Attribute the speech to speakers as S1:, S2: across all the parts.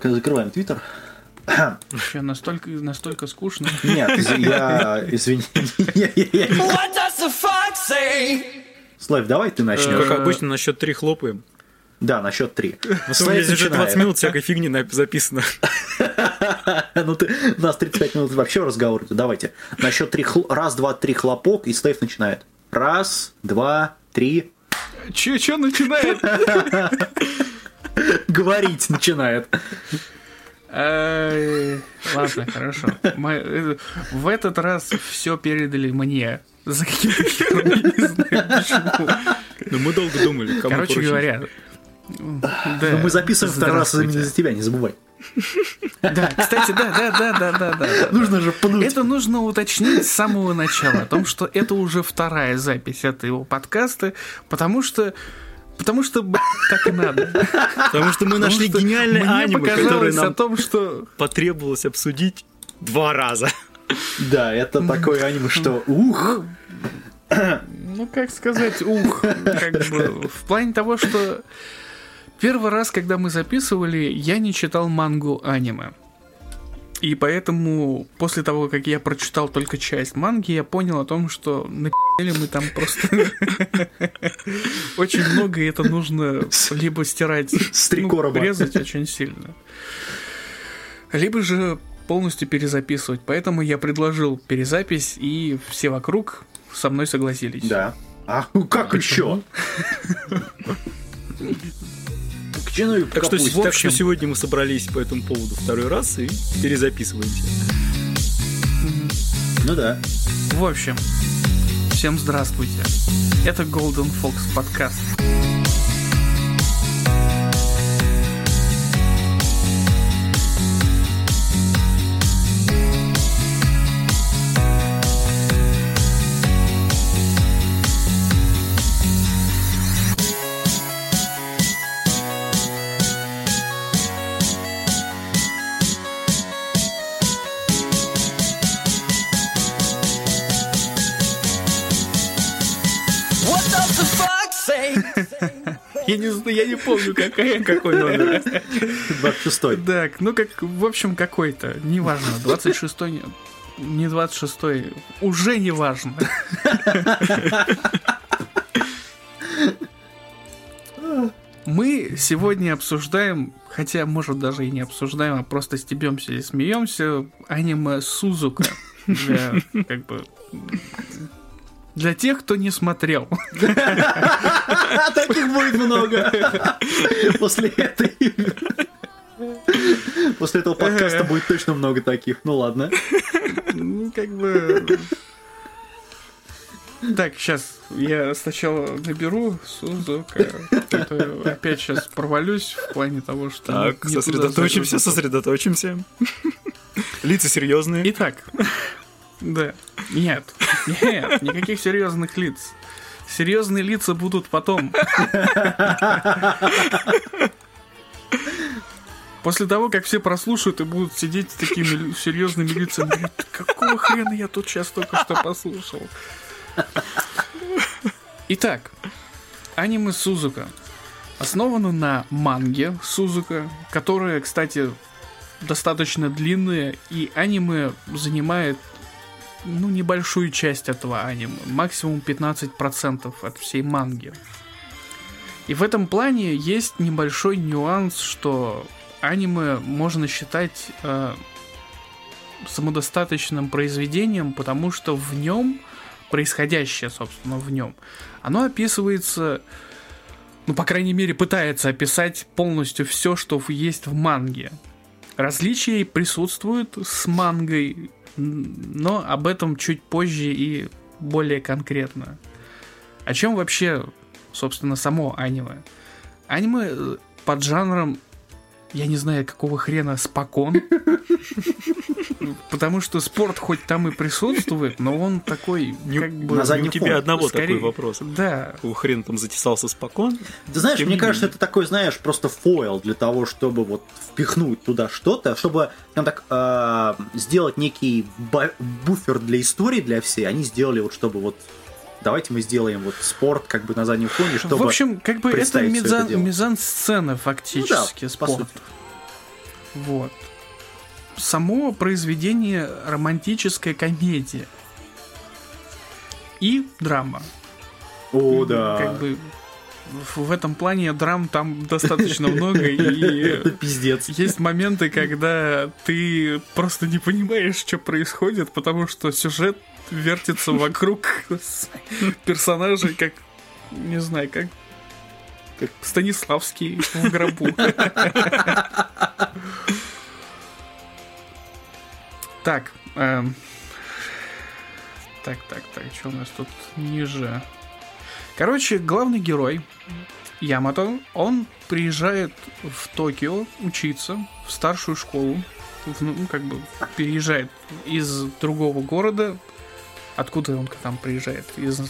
S1: Так, закрываем твиттер.
S2: Вообще настолько, настолько скучно.
S1: Нет, я... Извини.
S3: What does the fox say?
S1: Славь, давай ты начнешь.
S4: Как обычно, на счет три хлопаем.
S1: Да, на счет три.
S4: Самом деле, здесь уже 20 минут всякой фигни записано.
S1: Ну ты, у нас 35 минут вообще в разговоре. Давайте. На счет три. Раз, два, три хлопок, и Стейв начинает. Раз, два, три.
S2: Че, че начинает?
S1: Говорить начинает.
S2: Ладно, хорошо. Мы, э, В этот раз все передали мне. За какие-то херни, не знаю почему.
S4: Но мы долго думали, кому
S2: Короче
S4: поручить.
S2: говоря, да.
S1: Но мы записываем второй раз именно за тебя, не забывай.
S2: Да, кстати, да, да, да, да, да, да. да.
S1: Нужно же пнуть.
S2: Это нужно уточнить с самого начала, о том, что это уже вторая запись этого подкаста, потому что Потому что, так и надо.
S4: Потому что мы нашли гениальное аниме, которое
S2: показалось
S4: нам
S2: о том, что...
S4: потребовалось обсудить два раза.
S1: Да, это такое аниме, что ух.
S2: Ну, как сказать, ух, как бы, в плане того, что первый раз, когда мы записывали, я не читал мангу аниме. И поэтому, после того, как я прочитал только часть манги, я понял о том, что напи***ли мы там просто очень много, и это нужно либо стирать, ну, резать очень сильно, либо же полностью перезаписывать. Поэтому я предложил перезапись, и все вокруг со мной согласились.
S1: Да. А ну как еще? К чину и
S4: Так что, так что
S2: общем-
S4: сегодня мы собрались по этому поводу второй раз и перезаписываемся.
S1: Ну да.
S2: В общем, всем здравствуйте. Это Golden Fox подкаст. Я не знаю, я не помню, какая, какой номер.
S1: 26-й.
S2: Так, ну как, в общем, какой-то, неважно, 26-й, не- не 26-й, уже не важно. Мы сегодня обсуждаем, хотя, может, даже и не обсуждаем, а просто стебемся и смеемся, аниме Сузука. Для, как бы, для тех, кто не смотрел.
S1: Таких будет много. После этой... После этого подкаста будет точно много таких. Ну ладно.
S2: Ну, как бы... Так, сейчас я сначала наберу Сузука. Опять сейчас провалюсь в плане того, что...
S4: Так, сосредоточимся, сосредоточимся. Лица серьезные.
S2: Итак, да. Нет, нет, никаких серьезных лиц. Серьезные лица будут потом. После того, как все прослушают и будут сидеть с такими серьезными лицами, какого хрена я тут сейчас только что послушал? Итак, аниме Сузука основано на манге Сузука, которая, кстати, достаточно длинная, и аниме занимает ну, небольшую часть этого аниме, максимум 15% от всей манги. И в этом плане есть небольшой нюанс, что аниме можно считать э, самодостаточным произведением, потому что в нем происходящее, собственно, в нем, оно описывается, ну, по крайней мере, пытается описать полностью все, что есть в манге. Различия присутствуют с мангой, но об этом чуть позже и более конкретно. О чем вообще, собственно, само аниме? Аниме э, под жанром я не знаю, какого хрена спокон. Потому что спорт хоть там и присутствует, но он такой, как бы...
S1: на заднем
S4: Не у тебя одного
S2: скорее-
S4: такой вопрос.
S2: Да.
S4: Какого хрена там затесался спокон?
S1: Ты знаешь,
S4: Тем
S1: мне
S4: не
S1: кажется, это такой, знаешь, просто фойл для того, чтобы вот впихнуть туда что-то, чтобы, скажем так, э, сделать некий буфер для истории для всей. Они сделали вот, чтобы вот давайте мы сделаем вот спорт как бы на заднем фоне, чтобы...
S2: в общем, как бы это
S1: это
S2: мизан,
S1: дело.
S2: мизансцена фактически,
S1: Ну да, по
S2: спорт. Вот. Само произведение романтическая комедия. И драма.
S1: О, да.
S2: Как бы в, этом плане драм там достаточно много, и
S1: Это пиздец.
S2: есть моменты, когда ты просто не понимаешь, что происходит, потому что сюжет вертится вокруг персонажей, как, не знаю, как, как Станиславский в гробу. Так, эм, так, так, так, что у нас тут ниже? Короче, главный герой Ямато, он приезжает в Токио учиться в старшую школу, в, ну, как бы переезжает из другого города. Откуда он там приезжает? Из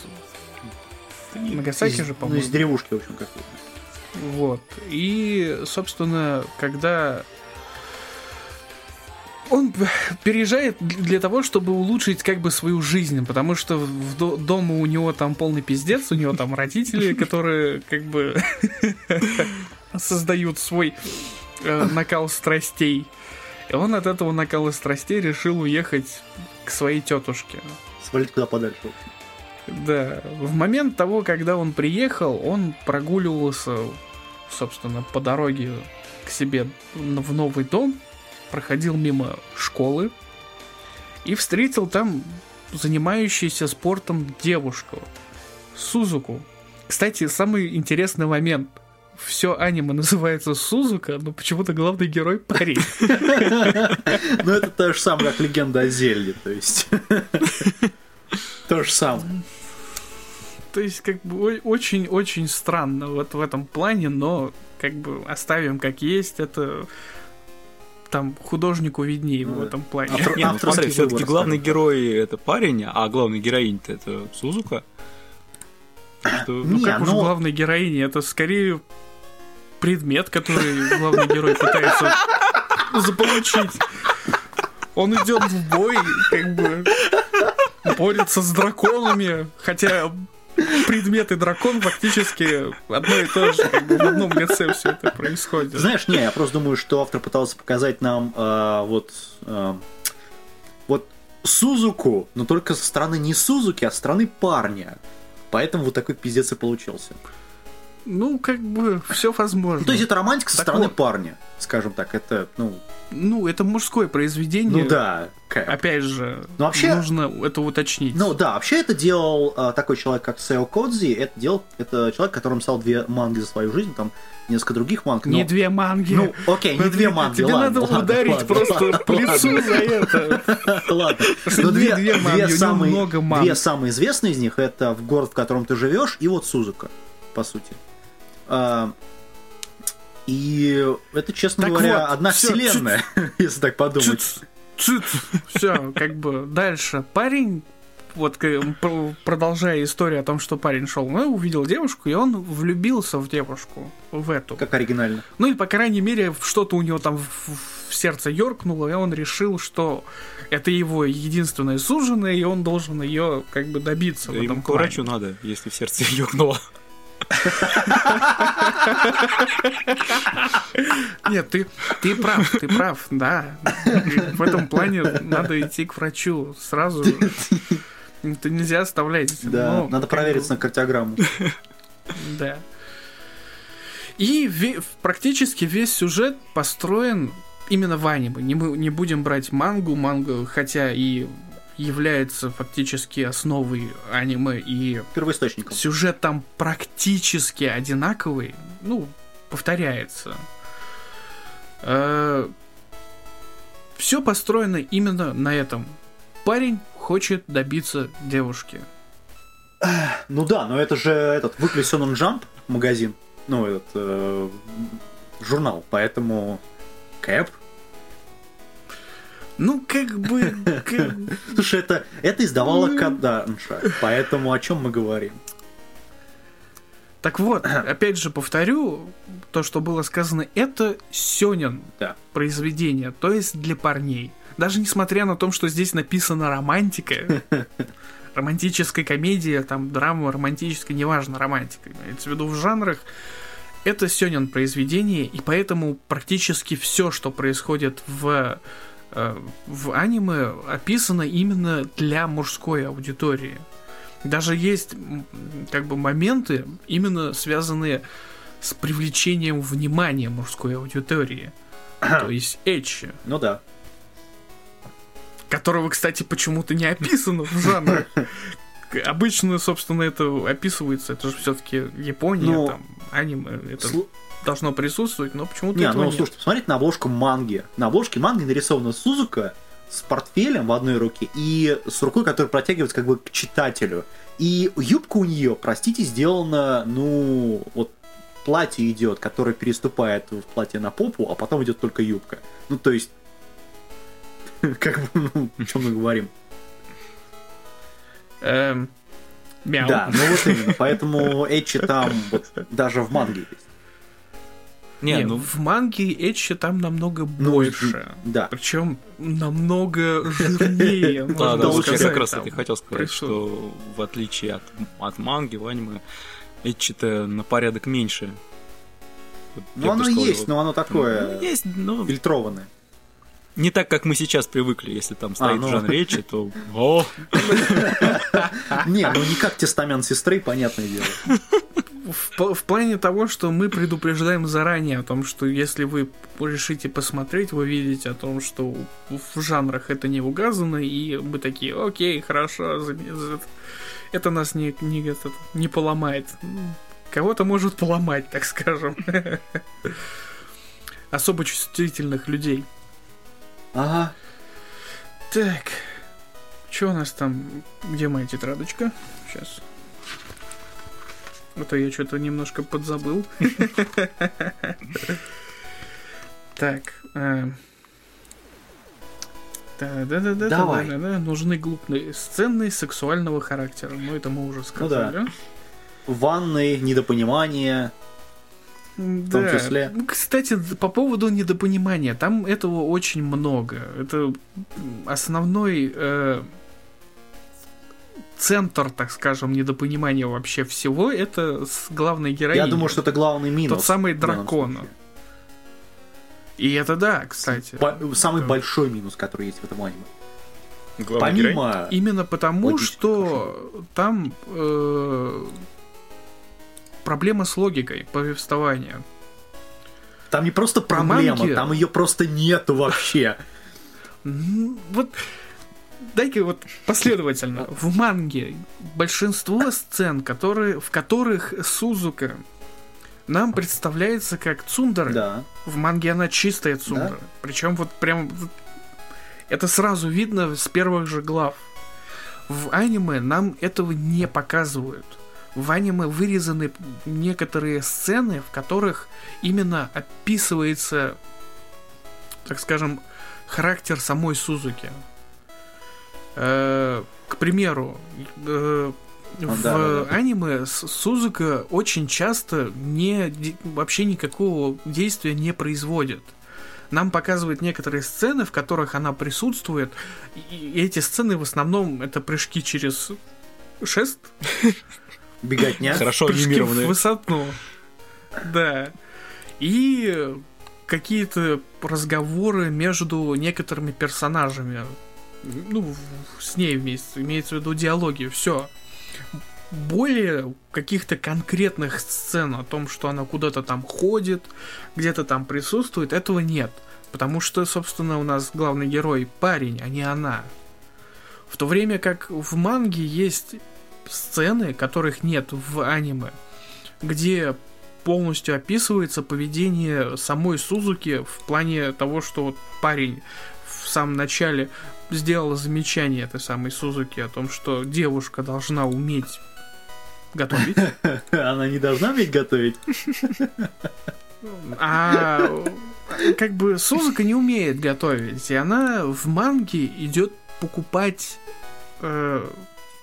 S2: Нагасаки
S1: Из-
S2: же,
S1: Ну,
S2: по-моему.
S1: из деревушки, в общем, как
S2: Вот. И, собственно, когда он переезжает для того, чтобы улучшить как бы свою жизнь, потому что в до- дома у него там полный пиздец, у него там родители, которые как бы создают свой э, накал страстей. И он от этого накала страстей решил уехать к своей тетушке.
S1: Свалить куда подальше.
S2: Да, в момент того, когда он приехал, он прогуливался, собственно, по дороге к себе в новый дом, проходил мимо школы и встретил там занимающуюся спортом девушку, Сузуку. Кстати, самый интересный момент. Все аниме называется Сузука, но почему-то главный герой парень.
S1: Ну, это то же самое, как легенда о Зельде, то есть. То же самое.
S2: То есть, как бы, очень-очень странно вот в этом плане, но как бы оставим как есть, это там художнику виднее в
S1: Ну,
S2: этом плане.
S1: автор-
S4: Не, ну
S1: авторский
S4: смотри, все-таки главный герой это парень, а главный героинь это Сузука. Что,
S2: Ну,
S1: Не,
S2: как уж
S1: ну-
S2: главной героини, это скорее предмет, который главный герой пытается заполучить. Он идет в бой, как бы борется с драконами, хотя предмет и дракон фактически одно и то же, как бы в одном лице все это происходит.
S1: Знаешь, не, я просто думаю, что автор пытался показать нам э, вот э, вот Сузуку, но только со стороны не Сузуки, а со стороны парня. Поэтому вот такой пиздец и получился.
S2: Ну, как бы, все возможно.
S1: Ну, то есть это романтика со
S2: Так
S1: стороны
S2: вот.
S1: парня, скажем так. Это, ну,
S2: Ну, это мужское произведение.
S1: ну да. ка-
S2: Опять же,
S1: Ну, вообще-
S2: нужно это уточнить.
S1: Ну да, вообще это делал э, такой человек, как Сео Кодзи. Это делал, это человек, который написал две манги за свою жизнь, там несколько других манг.
S2: не
S1: но-
S2: две манги.
S1: Ну, окей, не две манги,
S2: Тебе
S1: ладно,
S2: надо
S1: ладно,
S2: ударить
S1: ладно,
S2: просто
S1: ладно,
S2: по лицу
S1: ладно.
S2: за это.
S1: Ладно. Но
S2: две-
S1: две,
S2: две манги, него
S1: самые,
S2: много манг.
S1: две самые известные из них это в город, в котором ты живешь, и вот Сузука, по сути. А, и это, честно
S2: Так
S1: говоря,
S2: вот,
S1: одна
S2: всё,
S1: вселенная, если так подумать.
S2: Все, как бы дальше. Парень вот продолжая историю о том, что парень шел, ну, увидел девушку, и он влюбился в девушку, в эту.
S1: Как оригинально.
S2: Ну, или, по крайней мере, что-то у него там в, в сердце ёркнуло, и он решил, что это его единственная суженая, и он должен ее как бы добиться в
S4: Ему
S2: этом
S4: к врачу надо, если в сердце ёкнуло.
S2: Нет, ты, ты прав, ты прав, да. В этом плане надо идти к врачу сразу. Это нельзя оставлять.
S1: Да,
S2: Ну,
S1: надо провериться
S2: бы,
S1: на кардиограмму.
S2: Да. И ве- практически весь сюжет построен именно в аниме. Не, мы не будем брать мангу. Манга, хотя и является фактически основой аниме, и
S1: Первоисточником.
S2: сюжет там практически одинаковый, ну, повторяется. Все построено именно на этом. Парень хочет добиться девушки.
S1: Ну да, но это же этот Shonen Jump магазин. Ну, этот э, журнал. Поэтому Кэп.
S2: Ну, как бы... как-
S1: Слушай, это, это издавала Каданша. Поэтому о чем мы говорим?
S2: Так вот, опять же повторю то, что было сказано, это сёнэн
S1: Да.
S2: произведение, то есть для парней. Даже несмотря на то, что здесь написано романтика, романтическая комедия, там драма, романтическая, неважно, романтика. Имеется в виду в жанрах, это сёнэн произведение, и поэтому практически все, что происходит в, в аниме, описано именно для мужской аудитории. Даже есть как бы моменты, именно связанные с привлечением внимания мужской аудитории. То есть Эчи,
S1: Ну да.
S2: которого, кстати, почему-то не описано в жанре. Обычно, собственно, это описывается, это же все-таки Япония,
S1: Ну,
S2: там, аниме, это
S1: Слу-
S2: должно присутствовать, но почему-то
S1: Не,
S2: этого
S1: ну
S2: нет.
S1: слушайте, посмотрите на обложку манги. На обложке манги нарисована Сузука с портфелем в одной руке и с рукой, которая протягивается как бы к читателю. И юбка у нее, простите, сделана, ну, вот платье идет, которое переступает в платье на попу, а потом идет только юбка. Ну, то есть, как бы, ну, о чем мы говорим.
S2: Эм, мяу.
S1: Да, ну вот именно. Поэтому Эчи там вот даже в манге есть.
S4: Не,
S2: Не,
S4: ну,
S2: в манге Эчи там намного
S1: Ну,
S2: больше.
S1: Да.
S2: Причем намного жирнее,
S4: да, да, я как раз таки хотел сказать, что в отличие от, от манги, в аниме, эти-то на порядок меньше.
S1: Ну оно есть, но оно такое
S4: Есть, но
S1: фильтрованное.
S4: Не так, как мы сейчас привыкли. Если там стоит
S1: ну.
S4: в жанре речи, то... О,
S1: Не, ну не как тестамент сестры, понятное дело.
S2: В, пл- в плане того, что мы предупреждаем заранее о том, что если вы решите посмотреть, вы видите о том, что в жанрах это не указано, и мы такие, окей, хорошо, это нас не, не, это, не поломает. Кого-то может поломать, так скажем. Особо чувствительных людей.
S1: Ага.
S2: Так, что у нас там? Где моя тетрадочка? Сейчас. А то я что-то немножко подзабыл. Так. э, Да-да-да-да.
S1: Давай.
S2: да-да-да, Нужны глупные сцены сексуального характера. Ну, это мы уже сказали.
S1: Ванны, недопонимание.
S2: В
S1: том числе.
S2: Кстати, по поводу недопонимания, там этого очень много. Это основной э, центр, так скажем, недопонимания вообще всего, это с главной героиней.
S1: Я думаю, что это главный минус.
S2: Тот самый дракон. И это да, кстати.
S1: По- самый
S2: Да.
S1: большой минус, который есть в этом аниме.
S4: главный герой.
S1: Помимо...
S2: Именно потому,
S1: Логически,
S2: что там э, проблема с логикой повествования.
S1: Там не просто проблема,
S2: манги-
S1: там ее просто нету вообще.
S2: Вот дай-ка вот последовательно. В манге большинство сцен, которые, в которых Сузука нам представляется как Цундера.
S1: Да.
S2: В манге она чистая Цундера. Причем вот прям это сразу видно с первых же глав. В аниме нам этого не показывают. В аниме вырезаны некоторые сцены, в которых именно описывается, так скажем, характер самой Сузуки. Э, К примеру, э, в
S1: да, да, да.
S2: аниме Сузука очень часто не, вообще никакого действия не производит. Нам показывают некоторые сцены, в которых она присутствует, и эти сцены в основном это прыжки через шест,
S1: Беготня.
S4: Хорошо
S2: прыжки в
S4: анимированные.
S2: высоту. Да. И какие-то разговоры между некоторыми персонажами. Ну, с ней вместе. Имеется в виду диалоги. Все. Более каких-то конкретных сцен о том, что она куда-то там ходит, где-то там присутствует, этого нет. Потому что, собственно, у нас главный герой парень, а не она. В то время как в манге есть сцены, которых нет в аниме, где полностью описывается поведение самой Сузуки в плане того, что вот парень в самом начале сделал замечание этой самой Сузуки о том, что девушка должна уметь готовить,
S1: Она не должна уметь готовить.
S2: а как бы Сузука не умеет готовить, и она в манге идет покупать э,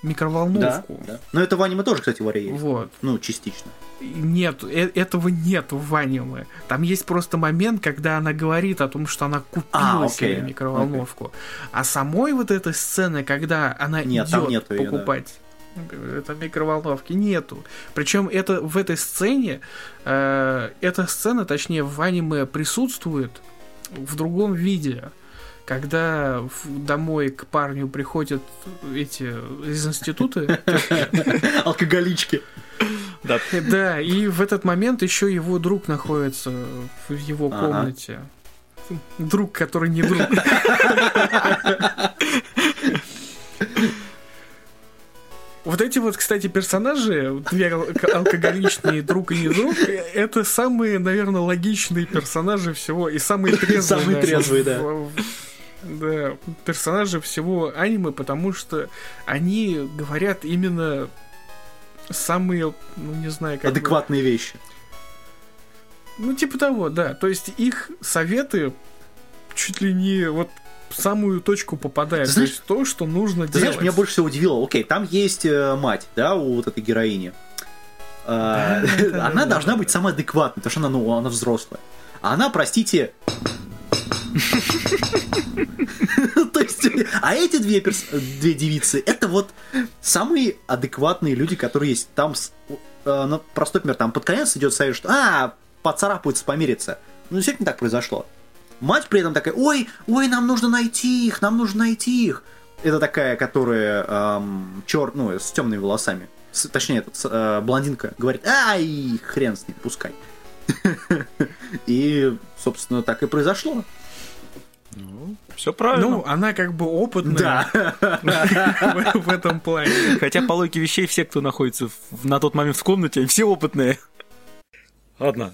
S2: микроволновку.
S1: да. Но это в аниме тоже, кстати, говоря, есть.
S2: Вот.
S1: Ну, частично.
S2: Нет, э- этого нет в аниме. Там есть просто момент, когда она говорит о том, что она купила
S1: А,
S2: себе
S1: окей,
S2: микроволновку. А самой вот этой сцены, когда она
S1: Нет,
S2: идет
S1: нету её, да.
S2: покупать это микроволновки нету. Причем это в этой сцене, э, эта сцена, точнее, в аниме присутствует в другом виде. Когда домой к парню приходят эти из института,
S1: Алкоголички.
S2: Да, и в этот момент еще его друг находится в его
S1: Ага.
S2: комнате. Друг, который не друг. Вот эти вот, кстати, персонажи, две ал- алкоголичные друг и не друг, это самые, наверное, логичные персонажи всего и самые трезвые.
S1: Самые трезвые, да.
S2: Да, персонажи всего аниме, потому что они говорят именно самые, ну не знаю, как бы-
S1: Адекватные вещи.
S2: ну, типа того, да. То есть их советы чуть ли не вот в самую точку попадают.
S1: Ты
S2: То
S1: знаешь-
S2: есть то, что нужно
S1: Ты
S2: делать.
S1: знаешь, меня больше всего удивило. Окей, там есть э, мать, да, у вот этой героини.
S2: Да,
S1: Она должна быть самой адекватной, потому что она, ну, она взрослая. А она, простите... То есть, а эти две, перс- две девицы, это вот самые адекватные люди, которые есть. Там, э, ну, простой пример, там под конец идет совет, что а, поцарапаются, помирятся. Ну, действительно так произошло. Мать при этом такая, ой, ой, нам нужно найти их, нам нужно найти их. Это такая, которая эм, чер... ну, с темными волосами. С- точнее, этот, с- э, блондинка говорит, ай, хрен с ним, пускай. И, собственно, так и произошло.
S4: Все правильно.
S2: Ну, она как бы опытная
S1: Да.
S2: в, этом плане.
S4: Хотя по логике вещей все, кто находится в- на тот момент в комнате, все опытные. Ладно.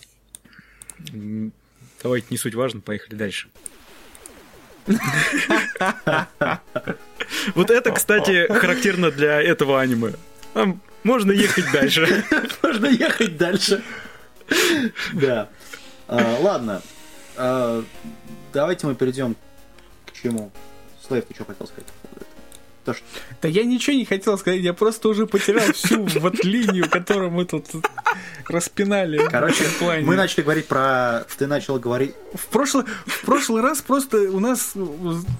S4: Давайте, не суть важно, поехали дальше. Вот это, кстати, характерно для этого аниме. Там можно ехать дальше.
S1: Можно ехать дальше. Да. А, Ладно. А, Давайте мы перейдем к чему. Слайв, ты что хотел сказать? То, что-
S2: Да я ничего не хотел сказать, я просто уже потерял всю вот линию, которую мы тут распинали.
S1: Короче, мы начали говорить про... Ты начал говорить...
S2: В прошлый, в прошлый раз просто у нас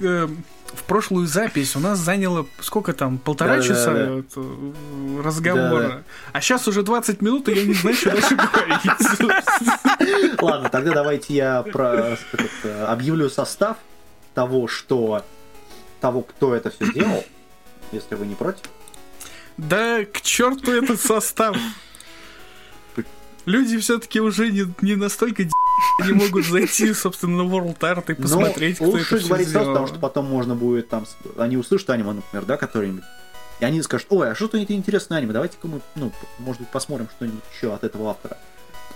S2: э, в прошлую запись у нас заняло сколько там, полтора
S1: Да-да-да-да.
S2: часа вот, э, разговора.
S1: Да-да.
S2: А сейчас уже 20 минут, и я не знаю, что дальше говорить.
S1: Ладно, тогда давайте я про, э, объявлю состав того, что... Того, кто это все делал, если вы не против.
S2: Да к черту этот состав. Люди все-таки уже не, не настолько не могут зайти, собственно, на World Art и посмотреть,
S1: Но
S2: кто это
S1: лучше
S2: все
S1: говорить сразу, потому что потом можно будет там... Они услышат аниме, например, да, который-нибудь. И они скажут, ой, а что-то это интересное аниме, давайте-ка мы, ну, может быть, посмотрим что-нибудь еще от этого автора.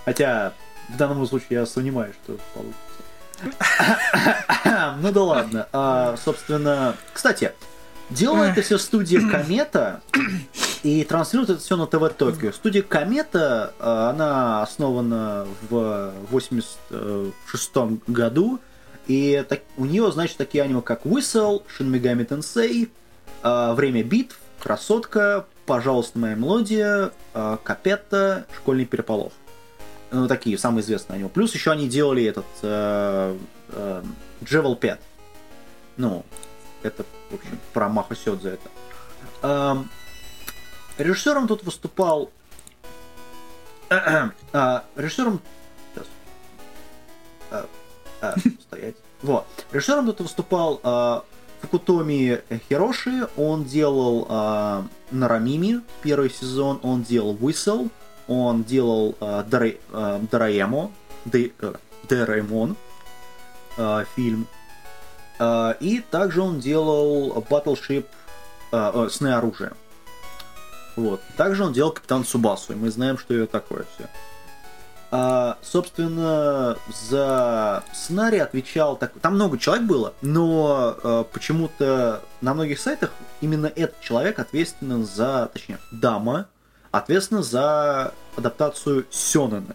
S1: Хотя, в данном случае я сомневаюсь, что получится. Ну да ладно. А, собственно, кстати, делала это все студия Комета и транслирует это все на ТВ Токио. Студия Комета, а, она основана в 86 году, и так- у нее, значит, такие аниме, как Whistle, Shin Megami Tensei, э, «Время битв», «Красотка», «Пожалуйста, моя мелодия», э, «Капетта», «Школьный переполох». Ну, такие самые известные него. Плюс еще они делали этот э, э, Джевел 5. Ну, это, в общем, про Маха Сёдзе это. Эм, режиссером тут выступал... А, режиссером... Сейчас. А, а, стоять. Вот. Режиссером тут выступал а, Фукутоми Хироши. Он делал Нарамими первый сезон. Он делал Whistle. Он делал Дора- Дораэмо. Э, Дораэмон. фильм. А, и также он делал Battleship а, э, Сны оружия. Вот. Также он делал Капитан Субасу, и мы знаем, что это такое все. А, собственно, за сценарий отвечал так. Там много человек было, но а, почему-то на многих сайтах именно этот человек ответственен за, точнее, дама, ответственна за адаптацию Сёнэна.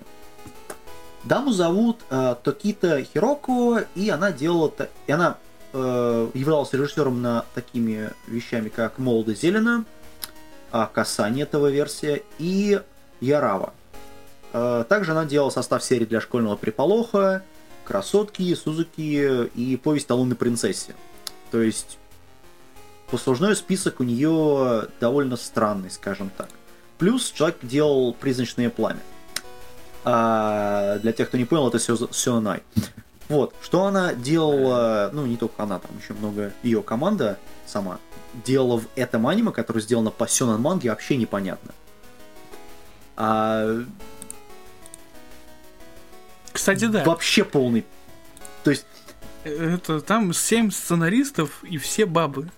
S1: Даму зовут э, Токита Хироко, и она делала, и она э, являлась режиссером на такими вещами, как Молодо Зелено, а, Касание этого версия и Ярава. Э, Также она делала состав серии для школьного приполоха, Красотки, Сузуки и Повесть о лунной принцессе. То есть послужной список у нее довольно странный, скажем так. Плюс человек делал призрачное пламя. А, для тех, кто не понял, это Сёнай. Вот, что она делала, ну не только она, там еще много ее команда сама делала в этом аниме, которое сделано по Сёнэн манге, вообще непонятно. А,
S2: Кстати, да.
S1: Вообще полный. То есть,
S2: Это там семь сценаристов и все бабы.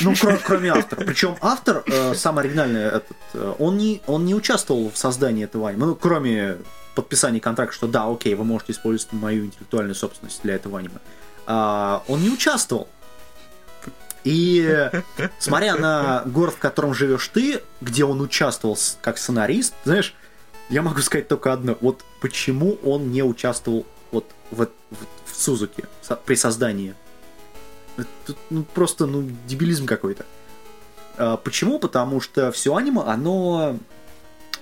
S1: ну, кро- кроме автора. Причем автор, э, самый оригинальный, этот, э, он, не, он не участвовал в создании этого аниме. Ну, кроме подписания контракта, что да, окей, вы можете использовать мою интеллектуальную собственность для этого аниме. А, он не участвовал. И смотря на город, в котором живешь ты, где он участвовал как сценарист, знаешь, я могу сказать только одно. Вот почему он не участвовал вот в, в- в Сузуке при создании. Тут, ну, просто ну, дебилизм какой-то. А, почему? Потому что все аниме, оно...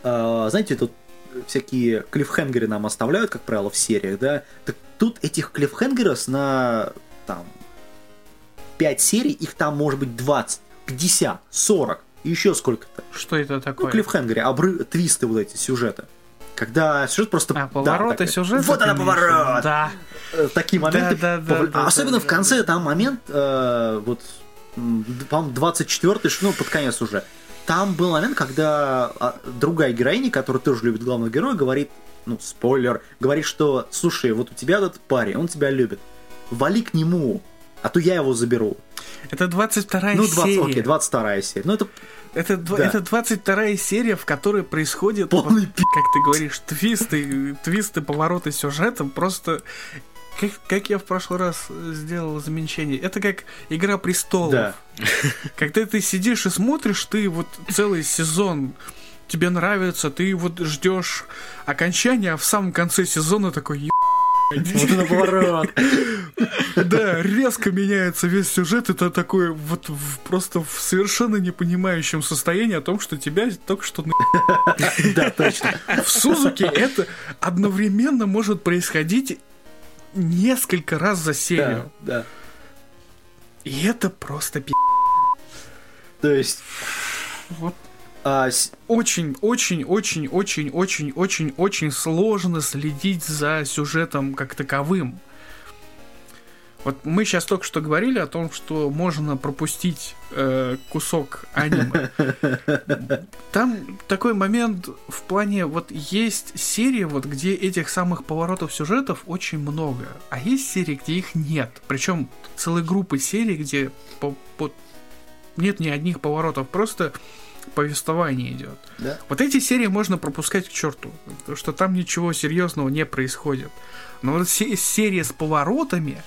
S1: а, знаете, тут всякие клиффхенгеры нам оставляют, как правило, в сериях, да? Так тут этих клиффхенгеров на там 5 серий, их там может быть 20, 50, 40, и еще сколько-то.
S2: Что это
S1: Ну,
S2: такое?
S1: клиффхенгеры, обры... твисты вот эти сюжета. Когда сюжет просто...
S2: А,
S1: да,
S2: повороты
S1: такой,
S2: сюжета?
S1: Вот она поворот!
S2: Да.
S1: Э, Такие моменты.
S2: да, да,
S1: повл-
S2: да,
S1: Особенно
S2: да,
S1: в
S2: да,
S1: конце, там момент, э, вот, по-моему, 24 ш- ну, под конец уже. Там был момент, когда а, другая героиня, которая тоже любит главного героя, говорит, ну, спойлер, говорит, что, слушай, вот у тебя этот парень, он тебя любит, вали к нему, а то я его заберу.
S2: Это 22
S1: Ну, 20,
S2: серия.
S1: окей, 22 серия. Ну, это
S2: Это,
S1: Да.
S2: это 22 серия, в которой происходит,
S1: Полный
S2: вот, как ты говоришь, твисты, твисты, повороты сюжета. Просто, как, как я в прошлый раз сделал замечание, это как Игра престолов.
S1: Да.
S2: Когда ты сидишь и смотришь, ты вот целый сезон тебе нравится, ты вот ждешь окончания, а в самом конце сезона такой «Еб-
S1: вот это поворот.
S2: Да, резко меняется весь сюжет, это такое вот в- просто в совершенно непонимающем состоянии о том, что тебя только что на...
S1: Да, точно.
S2: В Сузуке это одновременно может происходить несколько раз за
S1: Да,
S2: серию.
S1: да.
S2: И это просто пи***.
S1: То есть...
S2: Вот.
S1: а, с-
S2: Очень, очень, очень, очень, очень, очень, очень сложно следить за сюжетом как таковым. Вот мы сейчас только что говорили о том, что можно пропустить э, кусок аниме. Там такой момент в плане, вот есть серии, вот где этих самых поворотов сюжетов очень много, а есть серии, где их нет. Причем целые группы серий, где по- по- нет ни одних поворотов, просто повествование идет.
S1: Да.
S2: Вот эти серии можно пропускать к черту, потому что там ничего серьезного не происходит. Но вот се- серии с поворотами,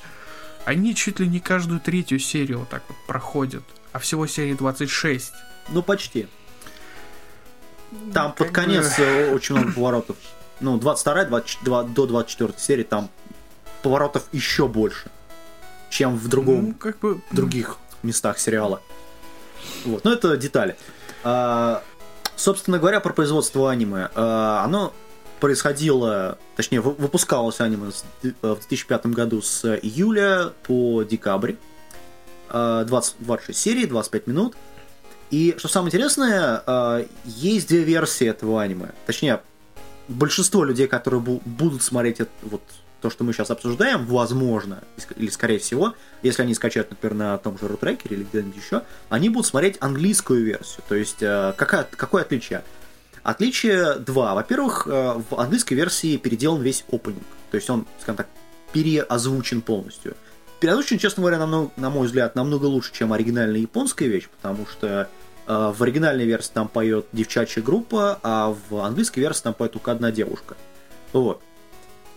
S2: они чуть ли не каждую третью серию вот так вот проходят. А всего серии 26.
S1: Ну, почти. Там под
S2: как
S1: конец э, очень много поворотов. Ну, 22 22 до 24 серии там поворотов еще больше, чем в другом,
S2: Ну, как бы...
S1: в других местах сериала. Вот, но это детали. А, собственно говоря, про производство аниме. А, оно происходило, точнее, вы- выпускалось аниме э, в 2005 году с июля по декабрь. А, 20, 26 серий, 25 минут. И что самое интересное, а, есть две версии этого аниме. Точнее, большинство людей, которые бу- будут смотреть это, вот то, что мы сейчас обсуждаем, возможно, или скорее всего, если они скачают, например, на том же Рутрекере или где-нибудь еще, они будут смотреть английскую версию. То есть, э, какая, какое отличие? Отличие два. Во-первых, э, в английской версии переделан весь опенинг. То есть он, скажем так, переозвучен полностью. Переозвучен, честно говоря, намного, на мой взгляд, намного лучше, чем оригинальная японская вещь, потому что э, в оригинальной версии там поет девчачья группа, а в английской версии там поет только одна девушка. Вот.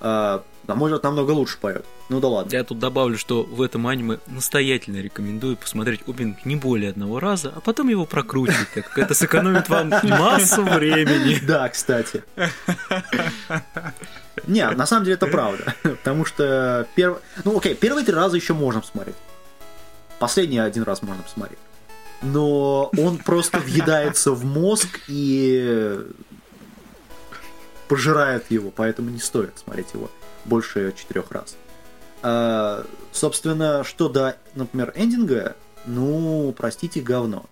S1: Э, мой взгляд, намного лучше поет. Ну да ладно.
S4: Я тут добавлю, что в этом аниме настоятельно рекомендую посмотреть опенинг не более одного раза, а потом его прокручивать, так как это сэкономит вам массу времени.
S1: Да, кстати. Не, на самом деле это правда. Потому что первый... Ну, окей, первые три раза еще можно посмотреть. Последний один раз можно посмотреть. Но он просто въедается в мозг и пожирает его, поэтому не стоит смотреть его больше четырех раз. А, собственно, что до, например, эндинга, ну, простите, говно.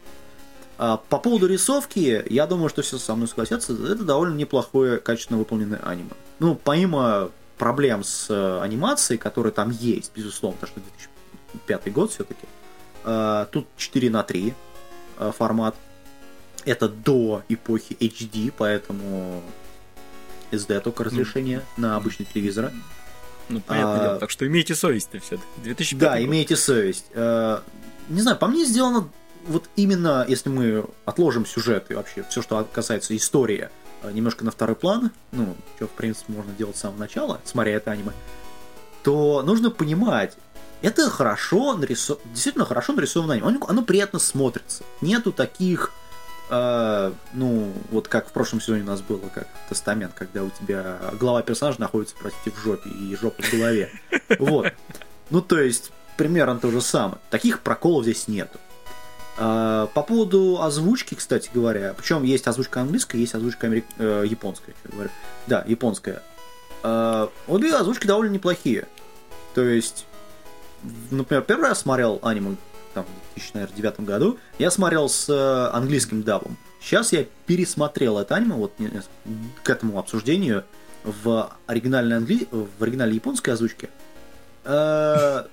S1: А, по поводу рисовки, я думаю, что все со мной согласятся, это довольно неплохое, качественно выполненное аниме. Ну, помимо проблем с э, анимацией, которые там есть, безусловно, потому что 2005 год все-таки, тут 4 на 3 э, формат. Это до эпохи HD, поэтому SD только разрешение на обычный телевизор.
S4: Ну, понятное
S1: А,
S4: дело. Так что имейте совесть-то все-таки. 2005
S1: Да,
S4: год.
S1: имейте совесть. Э, Не знаю, по мне сделано вот именно, если мы отложим сюжет и вообще все, что касается истории, э, немножко на второй план, ну, что, в принципе, можно делать с самого начала, смотря это аниме, то нужно понимать, это хорошо нарисовано, действительно хорошо нарисованное аниме. Оно, оно приятно смотрится. Нету таких, э, ну, вот как в прошлом сезоне у нас было, как Тестамент, когда у тебя глава персонажа находится, простите, в жопе и жопа в голове. Вот. Ну, то есть, примерно то же самое. Таких проколов здесь нету. А, По поводу озвучки, кстати говоря, причем есть озвучка английская, есть озвучка америк- э, японская, я говорю. Да, японская. А, Обе озвучки довольно неплохие. То есть, например, первый раз смотрел аниме там, в 2009 году, я смотрел с э, английским дабом. Сейчас я пересмотрел это аниме вот к этому обсуждению в оригинальной, англи... в оригинальной японской озвучке. Э,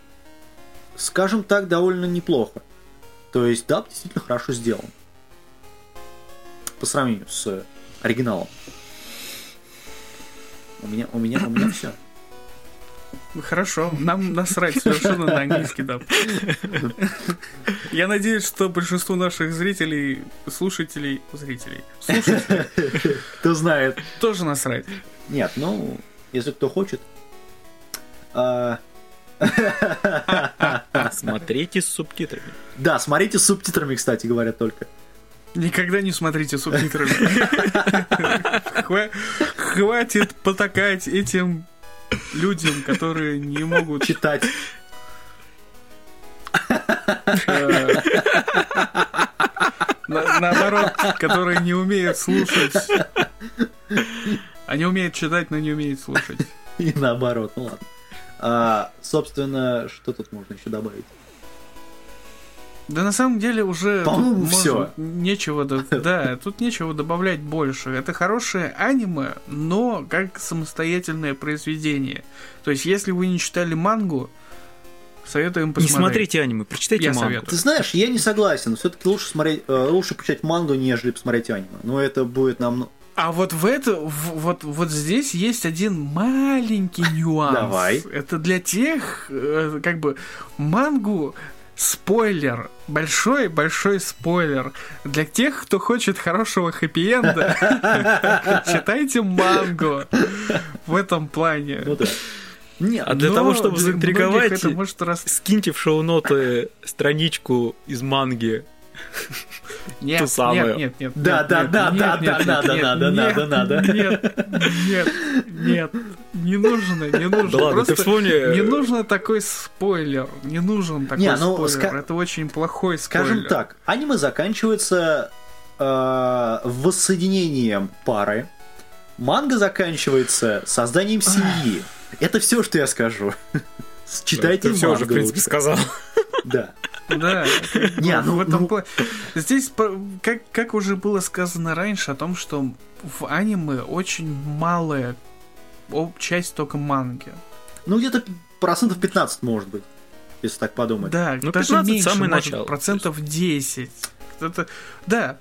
S1: Скажем так, довольно неплохо. То есть даб действительно хорошо сделан. По сравнению с оригиналом. У меня, у меня, у меня все.
S2: Хорошо, нам насрать совершенно на английский даб. Я надеюсь, что большинству наших зрителей, слушателей, зрителей, слушателей
S1: Кто знает.
S2: тоже насрать.
S1: Нет, ну, если кто хочет. А,
S4: Смотрите с субтитрами.
S1: да, смотрите с субтитрами, кстати говоря, только.
S2: Никогда не смотрите субтитрами. Хва- Хватит потакать этим людям, которые не могут
S1: Читать.
S2: э, на- наоборот, которые не умеют слушать. Они умеют читать, но не умеют слушать.
S1: И наоборот, ну ладно. А, собственно, что тут можно еще добавить?
S2: Да на самом деле уже
S1: По-моему, всё.
S2: нечего, до- да, тут нечего добавлять больше. Это хорошее аниме, но как самостоятельное произведение. То есть, если вы не читали мангу, советуем
S4: Не
S2: посмотреть.
S4: смотрите аниме, прочитайте
S2: Я
S4: мангу.
S2: советую.
S1: Ты знаешь, я не согласен. Все-таки лучше смотреть, э, лучше почитать мангу, нежели посмотреть аниме. Но это будет нам.
S2: А вот в это, в- вот, вот здесь есть один маленький нюанс.
S1: Давай.
S2: Это для тех, э, как бы, мангу спойлер, большой-большой спойлер. Для тех, кто хочет хорошего хэппи-энда, читайте мангу в этом плане.
S1: Ну. Нет,
S4: А для
S2: Но
S4: того, чтобы заинтриговать,
S2: это может рас...
S4: скиньте в шоу-ноты страничку из манги.
S2: Нет,
S4: Ту самую.
S2: нет, нет, нет.
S1: Да, да, да, да, да,
S2: нет,
S1: надо,
S2: нет,
S1: надо,
S2: нет,
S1: надо, надо.
S2: Нет, нет, нет, не нужно, не нужно.
S4: Да ладно,
S2: Просто
S4: ты вспомни-
S2: Не нужно такой спойлер, не нужен такой
S1: Не, ну,
S2: спойлер.
S1: ска-
S2: Это очень плохой спойлер.
S1: Скажем так, аниме заканчивается э, воссоединением пары, манга заканчивается созданием семьи. Это все, что я скажу. Читайте
S4: Ты все
S1: мангу
S4: уже, в принципе, сказал.
S1: Да.
S2: Да,
S1: Не,
S2: ну,
S1: ну-
S2: в этом
S1: ну-
S2: Здесь, как, как уже было сказано раньше, о том, что в аниме очень малая часть только манги.
S1: Ну, где-то процентов 15, может быть, если так подумать.
S2: Да,
S4: Ну,
S2: даже
S4: 15
S2: меньше,
S4: самое
S2: может,
S4: начало,
S2: процентов 10. Это, да,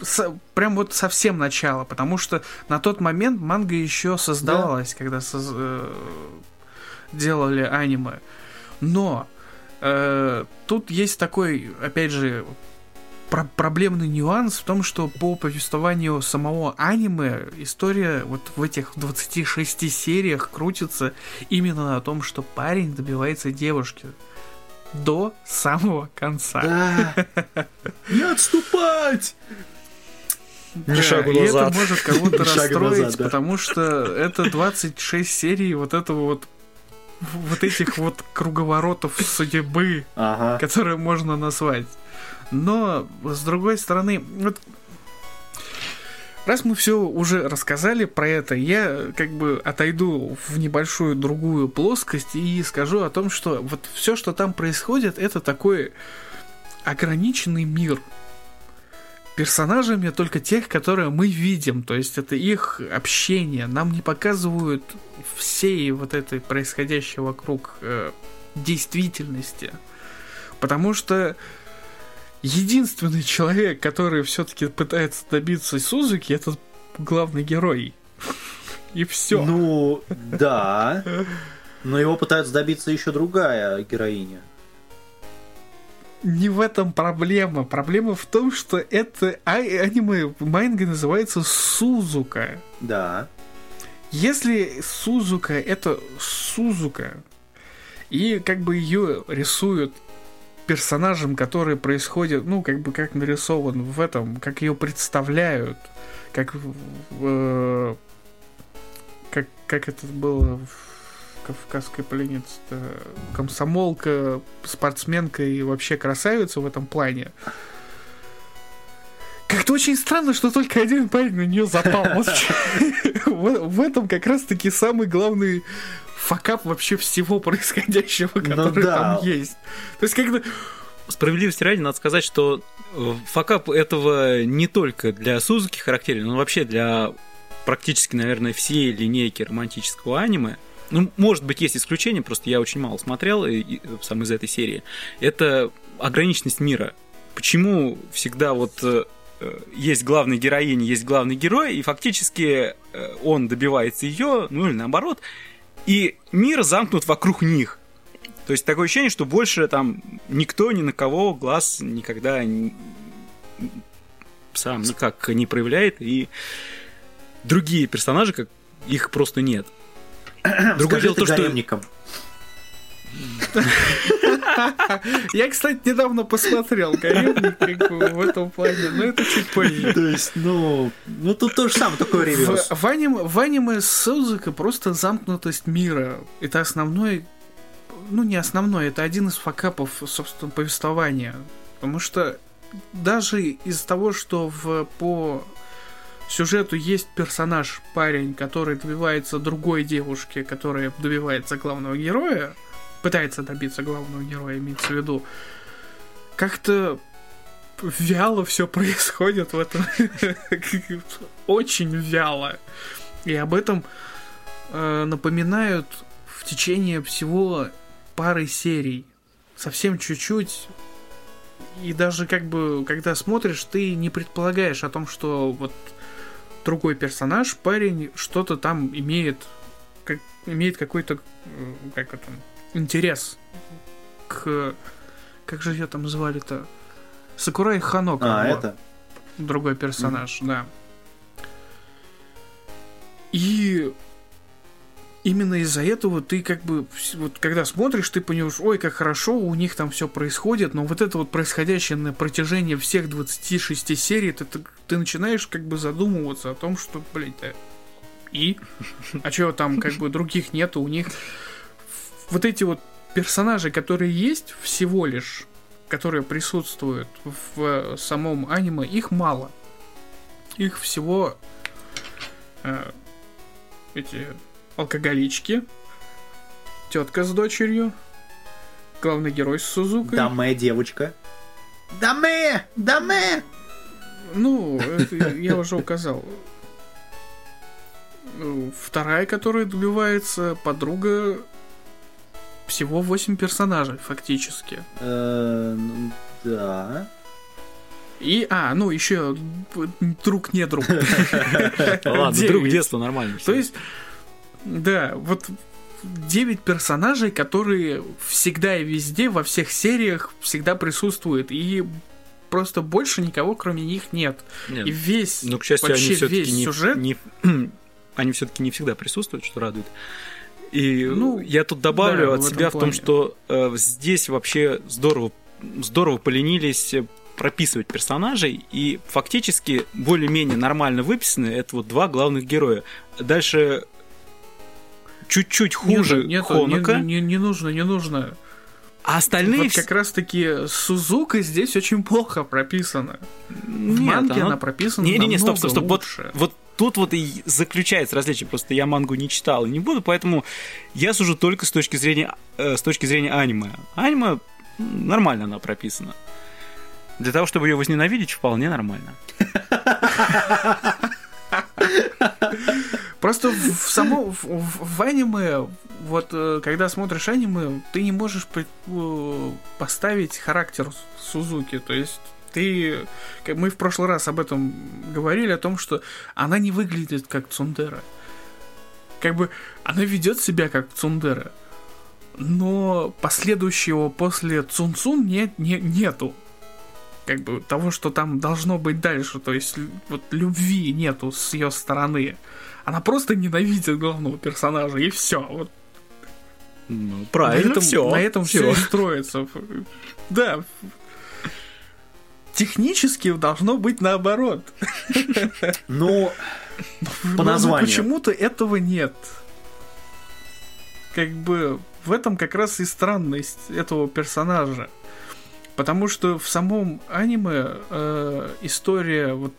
S2: со- прям вот совсем начало, потому что на тот момент манга еще создавалась, когда соз- э, делали аниме. Но э, тут есть такой, опять же, про- проблемный нюанс в том, что по повествованию самого аниме история вот в этих 26 сериях крутится именно на том, что парень добивается девушки до самого конца.
S1: Да. Не отступать!
S4: Ни шагу
S2: и
S4: назад.
S2: это может кого-то расстроить,
S1: назад, да.
S2: потому что это 26 серий вот этого вот вот этих вот круговоротов судьбы,
S1: Ага.
S2: которые можно назвать. Но, с другой стороны, вот раз мы все уже рассказали про это, я как бы отойду в небольшую другую плоскость и скажу о том, что вот все, что там происходит, это такой ограниченный мир. Персонажами только тех, которые мы видим, то есть это их общение. Нам не показывают всей вот этой происходящей вокруг э, действительности. Потому что единственный человек, который все-таки пытается добиться Сузуки, это главный герой. И все.
S1: Ну, да. Но его пытаются добиться еще другая героиня.
S2: Не в этом проблема. Проблема в том, что это а- аниме манга называется Сузука.
S1: Да.
S2: Если Сузука это Сузука, и как бы ее рисуют персонажем, который происходит, ну, как бы как нарисован в этом, как ее представляют, как, в- как, как это было в Кавказской пленнице, комсомолка, спортсменка и вообще красавица в этом плане. Как-то очень странно, что только один парень на нее запал. В этом как раз-таки самый главный факап вообще всего происходящего, который
S1: да.
S2: там есть. То есть, когда...
S4: Справедливости ради, надо сказать, что э, факап этого не только для Сузуки характерен, но вообще для практически, наверное, всей линейки романтического аниме. Ну, может быть, есть исключения, просто я очень мало смотрел и, и, сам из этой серии. Это ограниченность мира. Почему всегда вот э, э, есть главная героиня, есть главный герой, и фактически э, он добивается ее, ну или наоборот, и мир замкнут вокруг них. То есть такое ощущение, что больше там никто ни на кого глаз никогда не- сам никак не проявляет, и другие персонажи, как их просто нет. Другое дело то, что
S1: гаремникам.
S2: Я, кстати, недавно посмотрел «Гаремник», как бы в этом плане, но это чуть позже.
S1: То есть, ну, ну тут то же самое, такой реверс.
S2: В, в, аним- в аниме Сузука просто замкнутость мира. Это основной, ну не основной, это один из факапов, собственно, повествования. Потому что даже из того, что в, по сюжету есть персонаж, парень, который добивается другой девушки, которая добивается главного героя, пытается добиться главного героя, имеется в виду, как-то вяло все происходит в этом. Очень вяло. И об этом э, напоминают в течение всего пары серий. Совсем чуть-чуть. И даже как бы, когда смотришь, ты не предполагаешь о том, что вот другой персонаж, парень, что-то там имеет, как, имеет какой-то, э, как это, интерес к... Как же ее там звали-то? Сакурай Ханока.
S1: А,
S2: вот
S1: это?
S2: другой персонаж, да. И именно из-за этого ты как бы, вот когда смотришь, ты понимаешь, ой, как хорошо у них там все происходит, но вот это вот происходящее на протяжении всех 26 серий, ты, ты, ты начинаешь как бы задумываться о том, что, блядь, да, и? А чего там как бы других нету, у них вот эти вот персонажи, которые есть всего лишь, которые присутствуют в э, самом аниме, их мало. Их всего э, эти алкоголички, тетка с дочерью, главный герой с Сузукой.
S1: Да, моя девочка. Да мы! Да мы!
S2: Ну, это я уже указал. Ну, Вторая, которая добивается, подруга всего 8 персонажей, фактически.
S1: Э, ну, Да.
S2: И, а, ну, еще друг не друг.
S4: Ладно, друг детства нормально.
S2: То есть, да, вот 9 персонажей, которые всегда и везде, во всех сериях всегда присутствуют. И просто больше никого, кроме них, нет.
S4: Нет.
S2: И весь,
S4: Ну, к счастью,
S2: вообще
S4: они
S2: весь
S4: не,
S2: сюжет
S4: не- они все-таки не всегда присутствуют, что радует. И
S2: Ну,
S4: я тут добавлю
S2: да,
S4: от
S2: в
S4: себя в том,
S2: плане.
S4: что э, здесь вообще здорово, здорово поленились э, прописывать персонажей, и фактически более-менее нормально выписаны это вот два главных героя. Дальше чуть-чуть хуже
S2: Нет,
S4: Хонока,
S2: не, не- не нужно, не нужно.
S4: а остальные
S2: Вот как раз таки Сузука здесь очень плохо прописана. В
S4: Нет,
S2: манге
S4: оно-
S2: она прописана
S4: Не-не-не, стоп,
S2: намного
S4: стоп, стоп. Вот,
S2: лучше.
S4: вот тут вот и заключается различие. Просто я мангу не читал и не буду, поэтому я сужу только с точки зрения, э, с точки зрения аниме. Аниме нормально она прописана. Для того, чтобы ее возненавидеть, вполне нормально.
S2: Просто в, само в, в- аниме, вот э, когда смотришь аниме, ты не можешь э, поставить характер Сузуки. То есть ты, как мы в прошлый раз об этом говорили, о том, что она не выглядит как Цундера. Как бы она ведет себя как Цундера, но последующего после Цунцун нет, не, нету. Как бы того, что там должно быть дальше, то есть вот любви нету с ее стороны. Она просто ненавидит главного персонажа, и все. Вот
S4: Ну,
S2: на
S4: правильно,
S2: этом,
S4: все.
S2: на этом все строится. Да. Технически должно быть наоборот.
S1: Ну,
S2: Но-
S1: По
S2: но
S1: названию.
S2: почему-то этого нет. Как бы в этом как раз и странность этого персонажа. Потому что в самом аниме э, история вот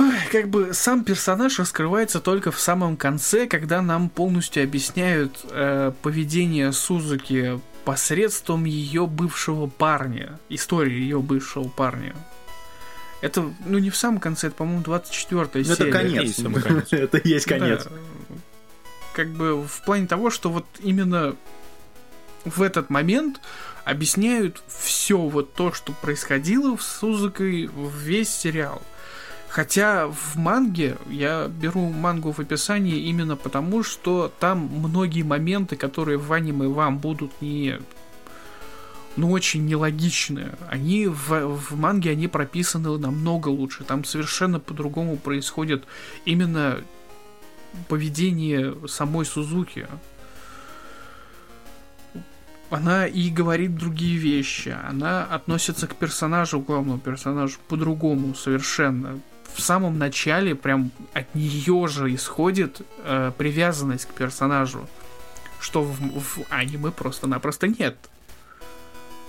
S2: Ой, как бы сам персонаж раскрывается только в самом конце, когда нам полностью объясняют э, поведение Сузуки посредством ее бывшего парня, истории ее бывшего парня. Это, ну, не в самом конце, это, по-моему, 24
S1: ну,
S2: серия.
S1: это конец. Это есть конец.
S2: Да. Как бы в плане того, что вот именно в этот момент объясняют все вот то, что происходило с Сузукой в весь сериал. Хотя в манге, я беру мангу в описании именно потому, что там многие моменты, которые в аниме вам будут не ну, очень нелогичные. Они в, в манге, они прописаны намного лучше. Там совершенно по-другому происходит именно поведение самой Сузуки. Она и говорит другие вещи. Она относится к персонажу, главному персонажу, по-другому совершенно. В самом начале прям от нее же исходит э, привязанность к персонажу, что в, в аниме просто-напросто нет.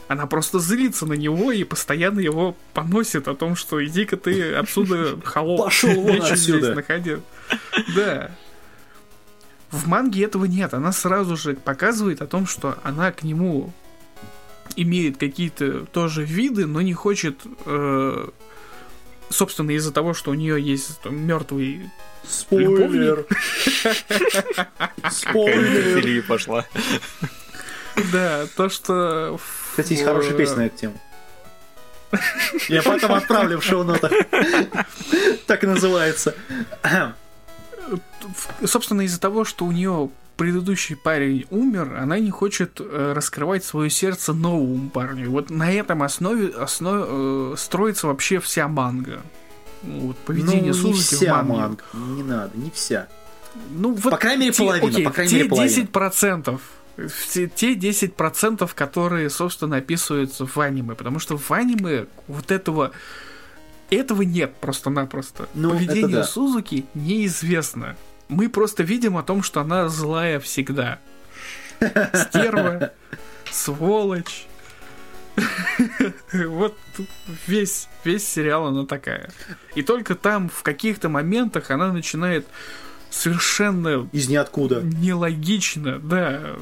S2: Она просто злится на него и постоянно его поносит о том, что иди-ка ты отсюда, холоп.
S1: Пошёл вон отсюда.
S2: здесь. Да. В манге этого нет. Она сразу же показывает о том, что она к нему имеет какие-то тоже виды, но не хочет, э, собственно, из-за того, что у нее есть мертвый
S1: Спойлер. Спойлер.
S4: Пошла.
S2: Да, то, что...
S1: Кстати, есть хорошая песня на эту тему. Я потом отправлю в шоу-нотах. Так и называется.
S2: Собственно, из-за того, что у нее предыдущий парень умер, она не хочет э, раскрывать свое сердце новому парню. Вот на этом основе, основе э, строится вообще вся манга. Ну, Вот, поведение
S1: Ну,
S2: Сузуки в
S1: вся
S2: манге.
S1: манга. Не надо, не вся.
S2: Ну, вот
S1: По крайней мере,
S2: те-
S1: половина,
S2: окей,
S1: по крайней
S2: те
S1: мере, половина.
S2: 10%, все те 10%, которые, собственно, описываются в аниме. Потому что в аниме вот этого этого нет просто-напросто.
S1: Ну,
S2: Поведение
S1: да.
S2: Сузуки неизвестно. Мы просто видим о том, что она злая всегда. Стерва, сволочь. Вот весь, весь сериал она такая. И только там в каких-то моментах она начинает совершенно
S1: Из ниоткуда.
S2: нелогично, да,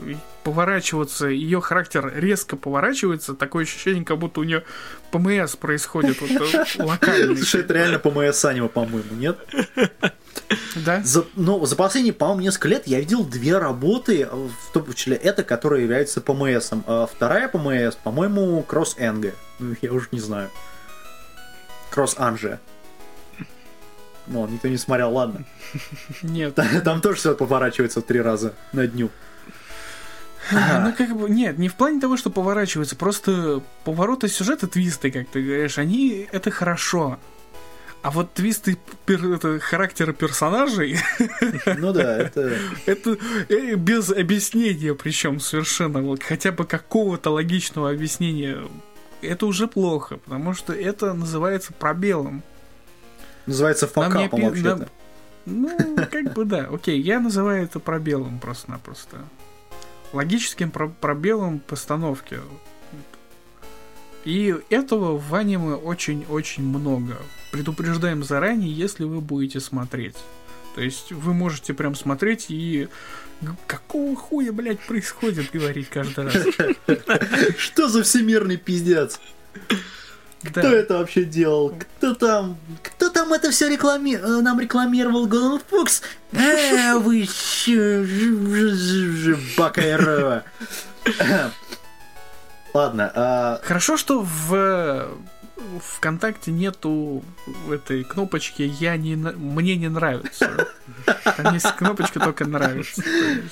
S2: поворачиваться, ее характер резко поворачивается, такое ощущение, как будто у нее ПМС происходит вот, э, локальный.
S1: Слушай, это реально по МС аниме, по-моему, нет?
S2: Да?
S1: За, ну, за последние, по-моему, несколько лет я видел две работы, в том числе это, которая является ПМС. А вторая ПМС, по-моему, Кросс Энге. Ну, Я уже не знаю. Кросс Анже. Ну, никто не смотрел, ладно.
S2: Нет.
S1: Там тоже все поворачивается в три раза на дню.
S2: Ну, как бы, нет, не в плане того, что поворачивается, просто повороты сюжета, твисты, как ты говоришь, они, это хорошо. А вот твисты пер- это, характера персонажей,
S1: Ну да, это...
S2: это э, без объяснения, причем совершенно, вот хотя бы какого-то логичного объяснения, это уже плохо, потому что это называется пробелом.
S1: Называется факапом вообще-то.
S2: нам- Ну, как бы да, окей, я называю это пробелом просто-напросто. Логическим про- пробелом постановки. И этого в аниме очень-очень много. Предупреждаем заранее, если вы будете смотреть. То есть вы можете прям смотреть и какого хуя, блядь, происходит, говорить каждый раз.
S1: Что за всемирный пиздец?
S2: Да.
S1: Кто это вообще делал? Кто там? Кто там это все реклами... э, нам рекламировал Голден Фокс? А, вы щ- ж- ж- ж- ж- Бакайро. Ладно, а,
S2: Хорошо, что в ВКонтакте нету этой кнопочки «Я не... мне не нравится». Там есть кнопочка только «нравится».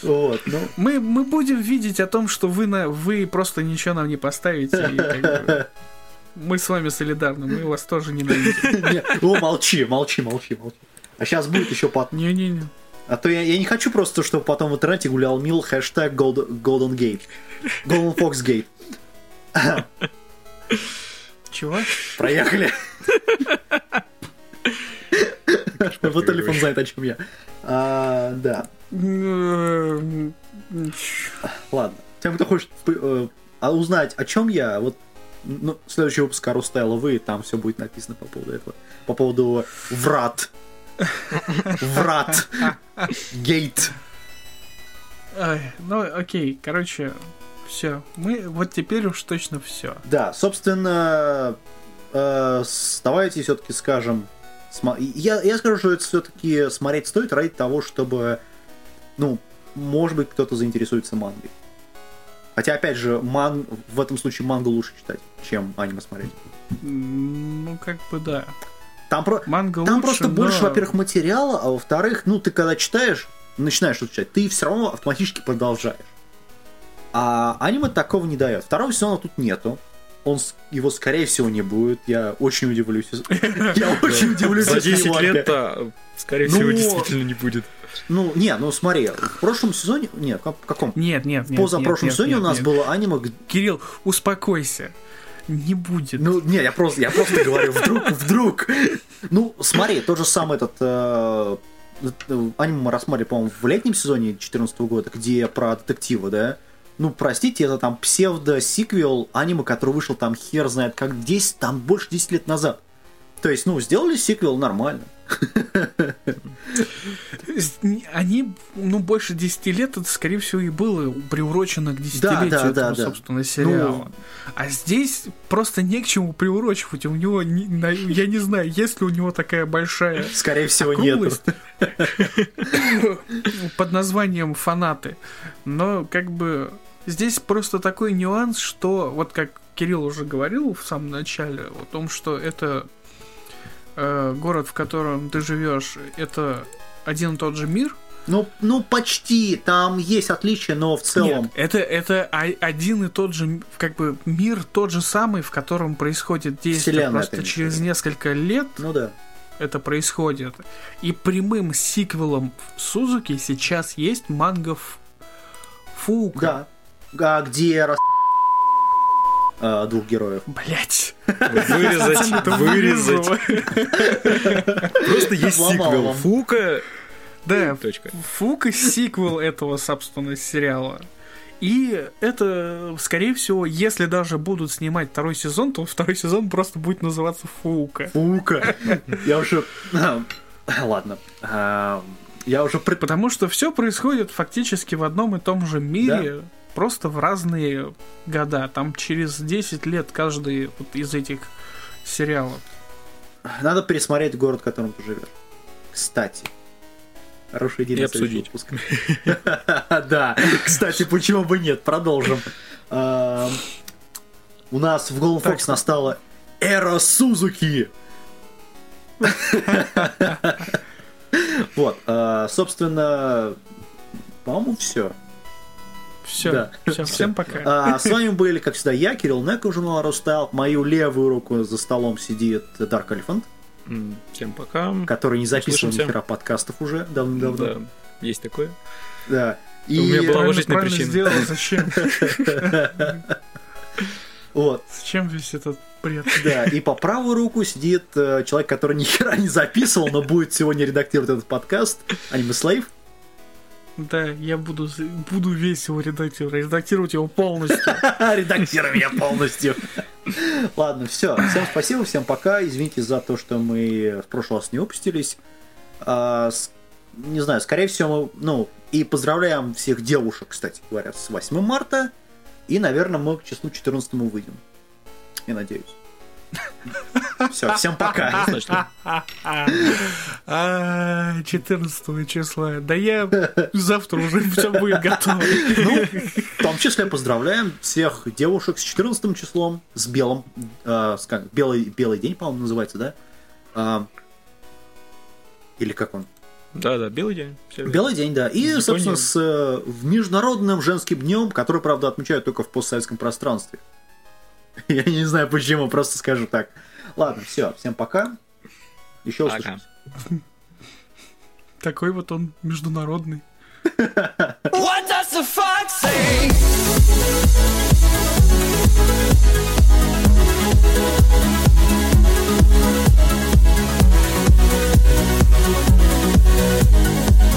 S1: вот, ну,
S2: Мы, мы будем видеть о том, что вы, на, вы просто ничего нам не поставите. и как бы мы с вами солидарны, мы вас тоже ненавидим.
S1: не, о, молчи, молчи, молчи, молчи. А сейчас будет еще под...
S2: Не-не-не.
S1: А то я, я не хочу просто, чтобы потом в интернете гулял мил хэштег Gold- Golden Gate. Golden Fox Gate.
S2: Чего?
S1: Проехали. Вот телефон знает, о чем я. А, Да. Ладно. Тем, кто хочет э, а узнать, о чем я, вот ну, следующий выпуск Карустайла вы, там все будет написано по поводу этого. По поводу врат. Врат. Гейт.
S2: Ну, окей, короче, все. Мы вот теперь уж точно все.
S1: Да, собственно, э, давайте все-таки скажем. Я, я скажу, что это все-таки смотреть стоит ради того, чтобы, ну, может быть, кто-то заинтересуется мангой. Хотя, опять же, ман... в этом случае мангу лучше читать, чем аниме смотреть.
S2: Ну, как бы да.
S1: Там, про...
S2: Манга
S1: Там
S2: лучше,
S1: просто
S2: но-
S1: больше, во-первых, материала, а во-вторых, ну, ты когда читаешь, начинаешь что-то читать, ты все равно автоматически продолжаешь. А аниме такого не дает. Второго сезона тут нету. Он, его, скорее всего, не будет. Я очень удивлюсь. Я очень удивлюсь,
S4: За
S1: если
S4: 10
S1: его опять-
S4: лет-то, скорее
S1: Ну,
S4: всего, действительно не будет.
S1: Ну, не, ну смотри, в прошлом сезоне... Нет, в каком?
S2: Нет, нет,
S1: В
S2: нет.
S1: позапрошлом
S2: нет,
S1: сезоне
S2: нет,
S1: у нас
S2: нет.
S1: было аниме...
S2: Кирилл, успокойся. Не будет.
S1: Ну, не, я просто, я просто говорю, вдруг, вдруг. Ну, смотри, тот же самый этот э, э, аниме мы рассматривали, по-моему, в летнем сезоне 2014 года, где про детектива, да? Ну, простите, это там псевдо-сиквел аниме, который вышел там хер знает как 10, там больше 10 лет назад. То есть, ну, сделали сиквел нормально.
S2: Они, ну, больше 10 лет, это, скорее всего, и было приурочено к
S1: Да,
S2: десятилетию
S1: да,
S2: этого,
S1: да, да.
S2: собственно, сериала.
S1: Ну-
S2: А здесь просто не к чему приурочивать. У него, я не знаю, есть ли у него такая большая
S1: Скорее всего, нет.
S2: под названием фанаты. Но как бы здесь просто такой нюанс, что вот как Кирилл уже говорил в самом начале о том, что это э, город, в котором ты живешь, это один и тот же мир.
S1: Ну, ну, почти. Там есть отличия, но в целом...
S2: Нет, это, это один и тот же, как бы, мир тот же самый, в котором происходит действие
S1: Вселенная,
S2: просто
S1: конечно.
S2: через несколько лет.
S1: Ну да.
S2: это происходит. И прямым сиквелом Сузуки сейчас есть манга Ф- Фуука.
S1: Да. А где рас... а, двух героев?
S2: Блять.
S4: Вырезать, вырезать. Просто есть сиквел. Фука.
S2: Да,
S4: Точка.
S2: Фука сиквел этого, собственно, сериала. И это, скорее всего, если даже будут снимать второй сезон, то второй сезон просто будет называться Фука.
S1: Фука. Я уже... Ладно. А, Я уже.
S2: Потому что все происходит фактически в одном и том же мире, просто в разные года. Там через 10 лет каждый вот из этих сериалов.
S1: Надо пересмотреть город, в котором ты живешь. Кстати. Хорошая идея
S4: И обсудить.
S1: выпуск. Да, кстати, почему бы нет? Продолжим. А, У нас в Golden Fox настала эра Сузуки. Вот, а, собственно, по-моему, все.
S2: Все,
S1: Да.
S2: все, всем пока.
S1: А, с вами были, как всегда, я, Кирилл Неко, журнал Рустайл. Мою левую руку за столом сидит Dark Elephant,
S4: Всем пока.
S1: который не записывал ни хера подкастов уже давным-давно.
S4: Да, есть такое.
S1: Да.
S4: У меня была уважительная причина.
S2: сделал, зачем?
S1: Вот,
S2: Зачем весь этот бред?
S1: да. И по правую руку сидит э, человек, который ни хера не записывал, но будет сегодня редактировать этот подкаст. Аниме Слейв.
S2: Да, я буду, буду весь его редактировать, редактировать его полностью.
S1: Редактируем я полностью. Ладно, все. Всем спасибо, всем пока. Извините за то, что мы в прошлый раз не выпустились. А, не знаю, скорее всего, ну, и поздравляем всех девушек, кстати говоря, с 8 марта. И, наверное, мы к числу 14 выйдем. Я надеюсь. Все, всем пока.
S4: Значит,
S2: А, 14 числа. Да я завтра уже все будет готово.
S1: Ну, в том числе поздравляем всех девушек с 14 числом, с белым, э, с как, белый, белый день, по-моему, называется, да? А, или как он?
S4: Да, да, белый день.
S1: Белый день, да. И,
S4: Япония.
S1: собственно, с э, в Международным женским днем, который, правда, отмечают только в постсоветском пространстве. Я не знаю почему, просто скажу так. Ладно, все, всем пока. Еще услышимся.
S2: Такой вот он международный.
S3: What does the fox say? Thank you.